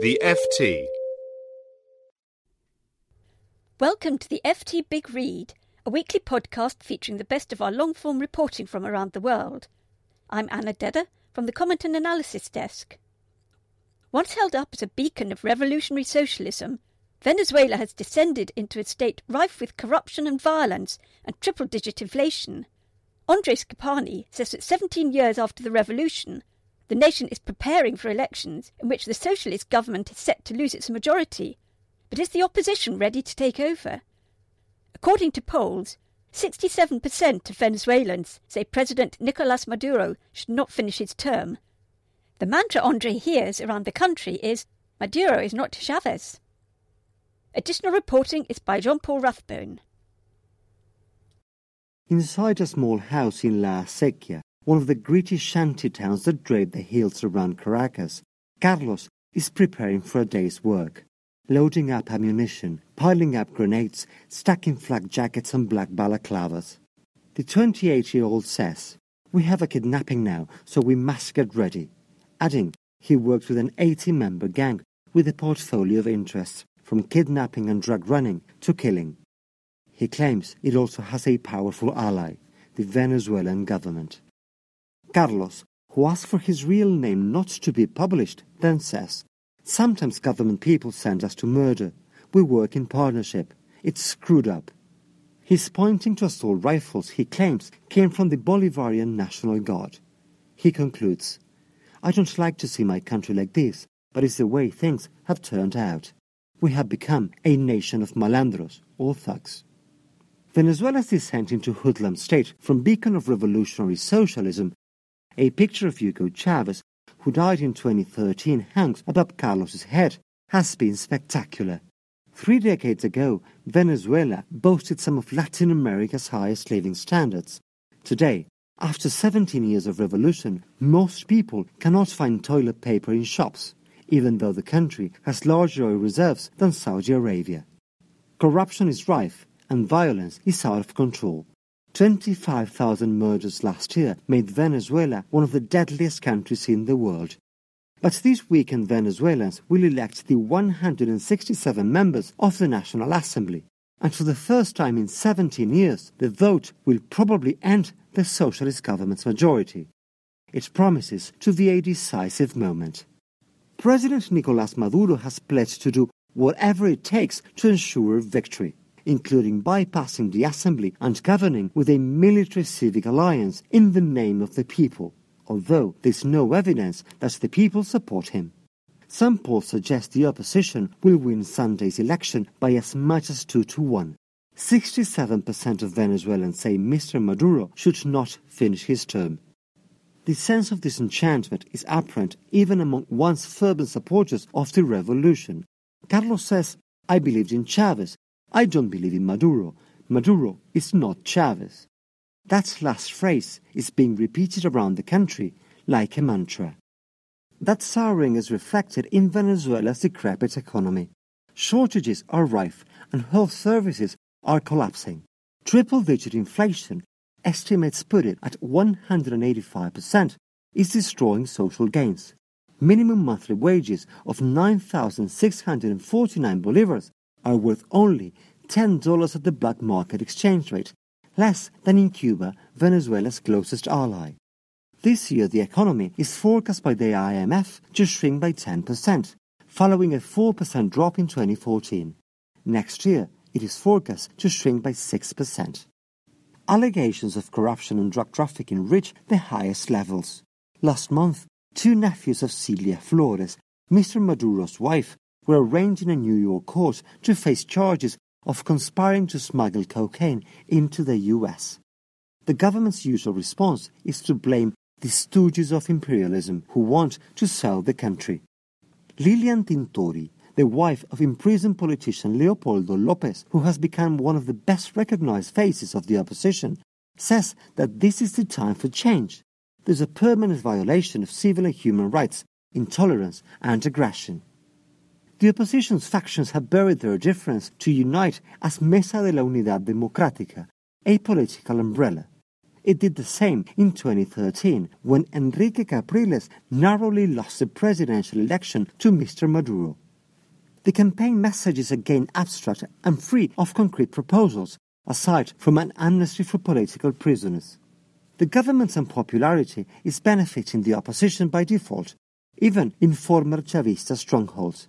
The FT. Welcome to the FT Big Read, a weekly podcast featuring the best of our long form reporting from around the world. I'm Anna Dedder from the Comment and Analysis Desk. Once held up as a beacon of revolutionary socialism, Venezuela has descended into a state rife with corruption and violence and triple digit inflation. Andres Schipani says that 17 years after the revolution, the nation is preparing for elections in which the socialist government is set to lose its majority. But is the opposition ready to take over? According to polls, 67% of Venezuelans say President Nicolas Maduro should not finish his term. The mantra Andre hears around the country is Maduro is not Chavez. Additional reporting is by John Paul Rathbone. Inside a small house in La Acequia, one of the gritty shanty towns that drape the hills around Caracas, Carlos is preparing for a day's work, loading up ammunition, piling up grenades, stacking flak jackets and black balaclavas. The 28 year old says, We have a kidnapping now, so we must get ready. Adding, he works with an 80 member gang with a portfolio of interests, from kidnapping and drug running to killing. He claims it also has a powerful ally, the Venezuelan government. Carlos, who asked for his real name not to be published, then says, Sometimes government people send us to murder. We work in partnership. It's screwed up. He's pointing to assault rifles he claims came from the Bolivarian National Guard. He concludes, I don't like to see my country like this, but it's the way things have turned out. We have become a nation of malandros, or thugs. Venezuela's descent into hoodlum state from beacon of revolutionary socialism a picture of Hugo Chavez, who died in 2013, hangs above Carlos's head, has been spectacular. Three decades ago, Venezuela boasted some of Latin America's highest living standards. Today, after 17 years of revolution, most people cannot find toilet paper in shops, even though the country has larger oil reserves than Saudi Arabia. Corruption is rife and violence is out of control. 25,000 murders last year made Venezuela one of the deadliest countries in the world. But this weekend, Venezuelans will elect the 167 members of the National Assembly. And for the first time in 17 years, the vote will probably end the socialist government's majority. It promises to be a decisive moment. President Nicolas Maduro has pledged to do whatever it takes to ensure victory including bypassing the assembly and governing with a military civic alliance in the name of the people, although there's no evidence that the people support him. Some polls suggest the opposition will win Sunday's election by as much as 2 to 1. 67% of Venezuelans say Mr. Maduro should not finish his term. The sense of disenchantment is apparent even among once fervent supporters of the revolution. Carlos says, I believed in Chavez, I don't believe in Maduro. Maduro is not Chavez. That last phrase is being repeated around the country like a mantra. That souring is reflected in Venezuela's decrepit economy. Shortages are rife and health services are collapsing. Triple digit inflation, estimates put it at 185%, is destroying social gains. Minimum monthly wages of 9,649 bolivars are worth only $10 at the black market exchange rate, less than in Cuba, Venezuela's closest ally. This year, the economy is forecast by the IMF to shrink by 10%, following a 4% drop in 2014. Next year, it is forecast to shrink by 6%. Allegations of corruption and drug trafficking reach the highest levels. Last month, two nephews of Celia Flores, Mr. Maduro's wife, were arraigned in a New York court to face charges of conspiring to smuggle cocaine into the US. The government's usual response is to blame the stooges of imperialism who want to sell the country. Lilian Tintori, the wife of imprisoned politician Leopoldo Lopez, who has become one of the best recognized faces of the opposition, says that this is the time for change. There's a permanent violation of civil and human rights, intolerance, and aggression. The opposition's factions have buried their difference to unite as Mesa de la Unidad Democrática, a political umbrella. It did the same in 2013 when Enrique Capriles narrowly lost the presidential election to Mr. Maduro. The campaign message is again abstract and free of concrete proposals, aside from an amnesty for political prisoners. The government's unpopularity is benefiting the opposition by default, even in former Chavista strongholds.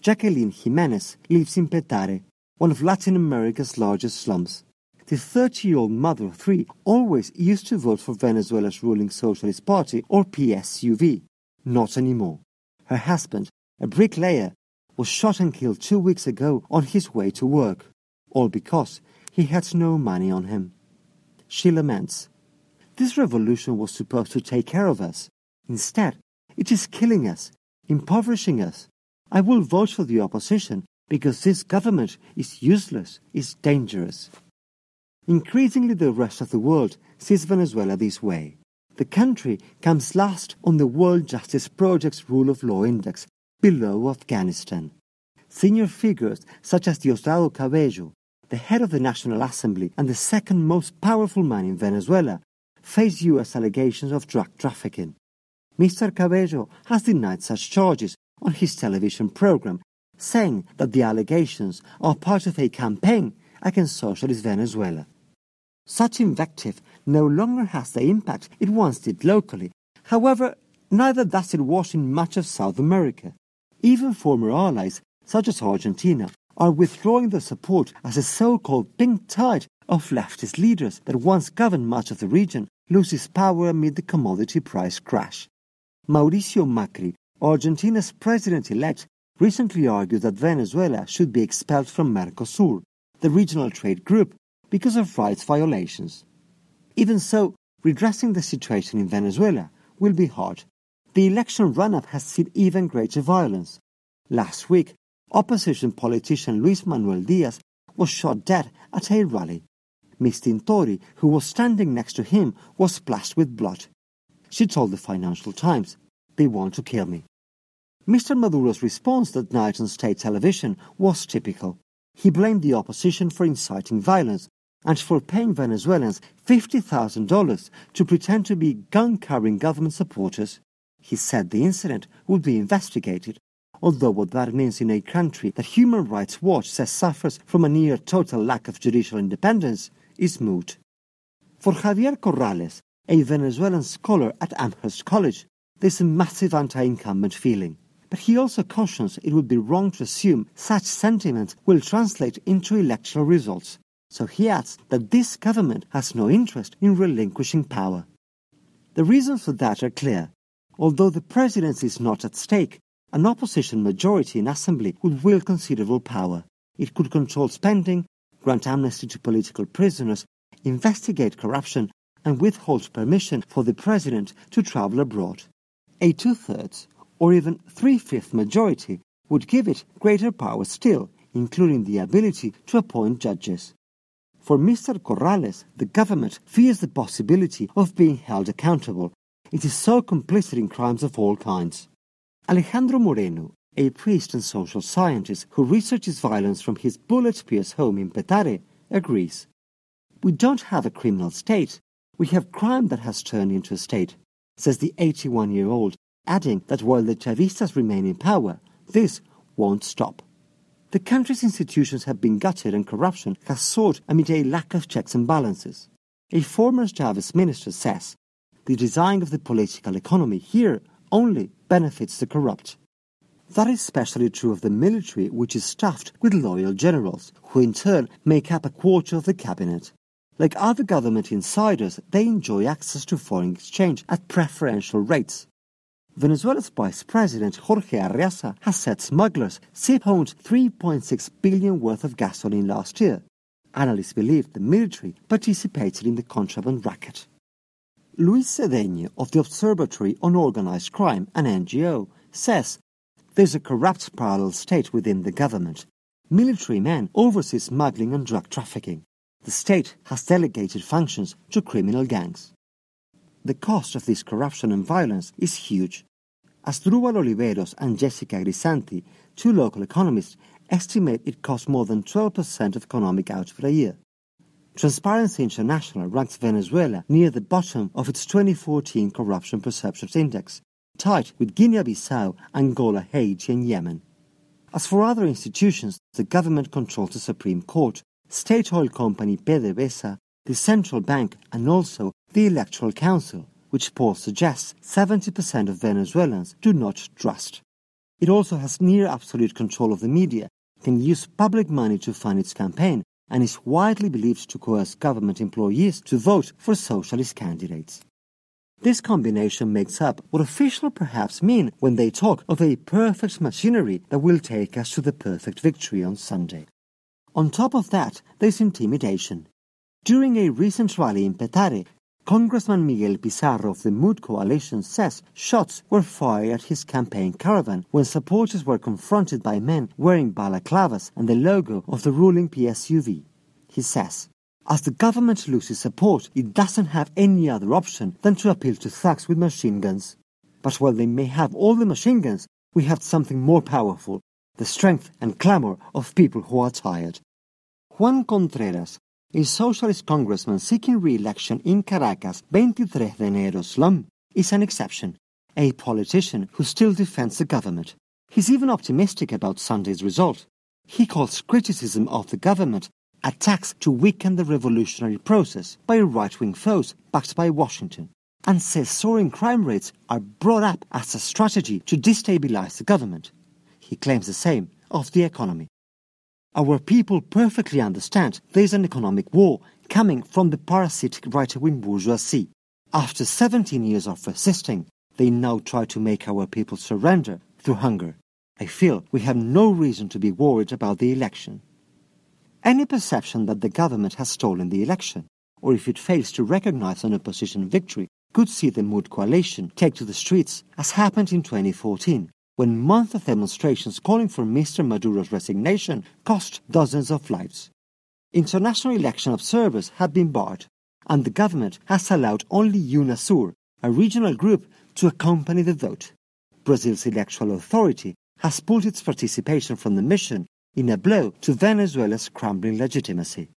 Jacqueline Jimenez lives in Petare, one of Latin America's largest slums. The 30 year old mother of three always used to vote for Venezuela's ruling Socialist Party, or PSUV. Not anymore. Her husband, a bricklayer, was shot and killed two weeks ago on his way to work, all because he had no money on him. She laments, This revolution was supposed to take care of us. Instead, it is killing us, impoverishing us. I will vote for the opposition because this government is useless, is dangerous. Increasingly, the rest of the world sees Venezuela this way. The country comes last on the World Justice Project's Rule of Law Index below Afghanistan. Senior figures such as Diosdado Cabello, the head of the National Assembly and the second most powerful man in Venezuela, face U.S. allegations of drug trafficking. Mr. Cabello has denied such charges on his television program, saying that the allegations are part of a campaign against socialist Venezuela. Such invective no longer has the impact it once did locally. However, neither does it wash in much of South America. Even former allies, such as Argentina, are withdrawing their support as a so-called pink tide of leftist leaders that once governed much of the region loses power amid the commodity price crash. Mauricio Macri, Argentina's president-elect, recently argued that Venezuela should be expelled from Mercosur, the regional trade group, because of rights violations. Even so, redressing the situation in Venezuela will be hard the election run-up has seen even greater violence. Last week, opposition politician Luis Manuel Diaz was shot dead at a rally. Miss Tintori, who was standing next to him, was splashed with blood. She told the Financial Times, They want to kill me. Mr. Maduro's response that night on state television was typical. He blamed the opposition for inciting violence and for paying Venezuelans $50,000 to pretend to be gun carrying government supporters. He said the incident would be investigated, although what that means in a country that Human Rights Watch says suffers from a near total lack of judicial independence is moot. For Javier Corrales, a Venezuelan scholar at Amherst College, there's a massive anti incumbent feeling. But he also cautions it would be wrong to assume such sentiment will translate into electoral results. So he adds that this government has no interest in relinquishing power. The reasons for that are clear. Although the presidency is not at stake, an opposition majority in assembly would wield considerable power. It could control spending, grant amnesty to political prisoners, investigate corruption, and withhold permission for the president to travel abroad. A two thirds or even three fifths majority would give it greater power still, including the ability to appoint judges. For Mr. Corrales, the government fears the possibility of being held accountable it is so complicit in crimes of all kinds. Alejandro Moreno, a priest and social scientist who researches violence from his bullet-pierced home in Petare, agrees. We don't have a criminal state. We have crime that has turned into a state, says the 81-year-old, adding that while the Chavistas remain in power, this won't stop. The country's institutions have been gutted and corruption has soared amid a lack of checks and balances. A former Chavez minister says the design of the political economy here only benefits the corrupt. That is especially true of the military, which is staffed with loyal generals, who in turn make up a quarter of the cabinet. Like other government insiders, they enjoy access to foreign exchange at preferential rates. Venezuela's vice president, Jorge Arreaza, has said smugglers siphoned 3.6 billion worth of gasoline last year. Analysts believe the military participated in the contraband racket. Luis Cedeño of the Observatory on Organized Crime, an NGO, says there's a corrupt parallel state within the government. Military men oversee smuggling and drug trafficking. The state has delegated functions to criminal gangs. The cost of this corruption and violence is huge. Asdrúbal Oliveros and Jessica Grisanti, two local economists, estimate it costs more than 12% of economic output a year. Transparency International ranks Venezuela near the bottom of its 2014 Corruption Perceptions Index, tied with Guinea-Bissau, Angola, Haiti and Yemen. As for other institutions, the government controls the Supreme Court, state oil company PDVSA, the central bank and also the Electoral Council, which polls suggest 70% of Venezuelans do not trust. It also has near absolute control of the media, can use public money to fund its campaign, and is widely believed to coerce government employees to vote for socialist candidates. This combination makes up what officials perhaps mean when they talk of a perfect machinery that will take us to the perfect victory on Sunday. On top of that, there's intimidation. During a recent rally in Petare, Congressman Miguel Pizarro of the MUD Coalition says shots were fired at his campaign caravan when supporters were confronted by men wearing balaclavas and the logo of the ruling PSUV. He says, as the government loses support, it doesn't have any other option than to appeal to thugs with machine guns. But while they may have all the machine guns, we have something more powerful the strength and clamor of people who are tired. Juan Contreras, a socialist congressman seeking re-election in Caracas 23 de enero slum, is an exception, a politician who still defends the government. He's even optimistic about Sunday's result. He calls criticism of the government attacks to weaken the revolutionary process by right-wing foes backed by Washington, and says soaring crime rates are brought up as a strategy to destabilize the government. He claims the same of the economy. Our people perfectly understand there is an economic war coming from the parasitic right-wing bourgeoisie. After 17 years of resisting, they now try to make our people surrender through hunger. I feel we have no reason to be worried about the election. Any perception that the government has stolen the election, or if it fails to recognize an opposition victory, could see the MUD coalition take to the streets, as happened in 2014, when months of demonstrations calling for Mr. Maduro's resignation cost dozens of lives. International election observers have been barred, and the government has allowed only UNASUR, a regional group, to accompany the vote. Brazil's electoral authority has pulled its participation from the mission in a blow to Venezuela's crumbling legitimacy.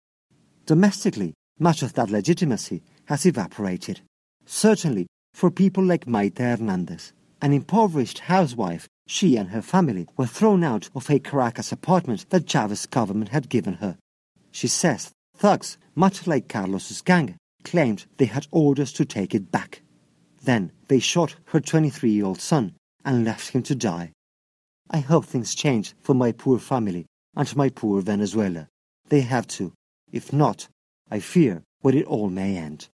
Domestically, much of that legitimacy has evaporated. Certainly, for people like Maite Hernandez, an impoverished housewife, she and her family were thrown out of a Caracas apartment that Chavez's government had given her. She says thugs, much like Carlos's gang, claimed they had orders to take it back. Then they shot her 23 year old son and left him to die. I hope things change for my poor family and my poor Venezuela. They have to. If not, I fear where it all may end.